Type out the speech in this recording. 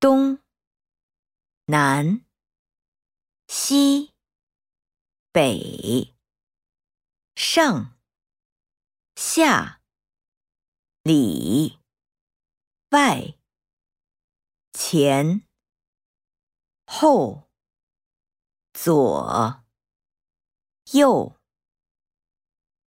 东南西北上下里外前后左右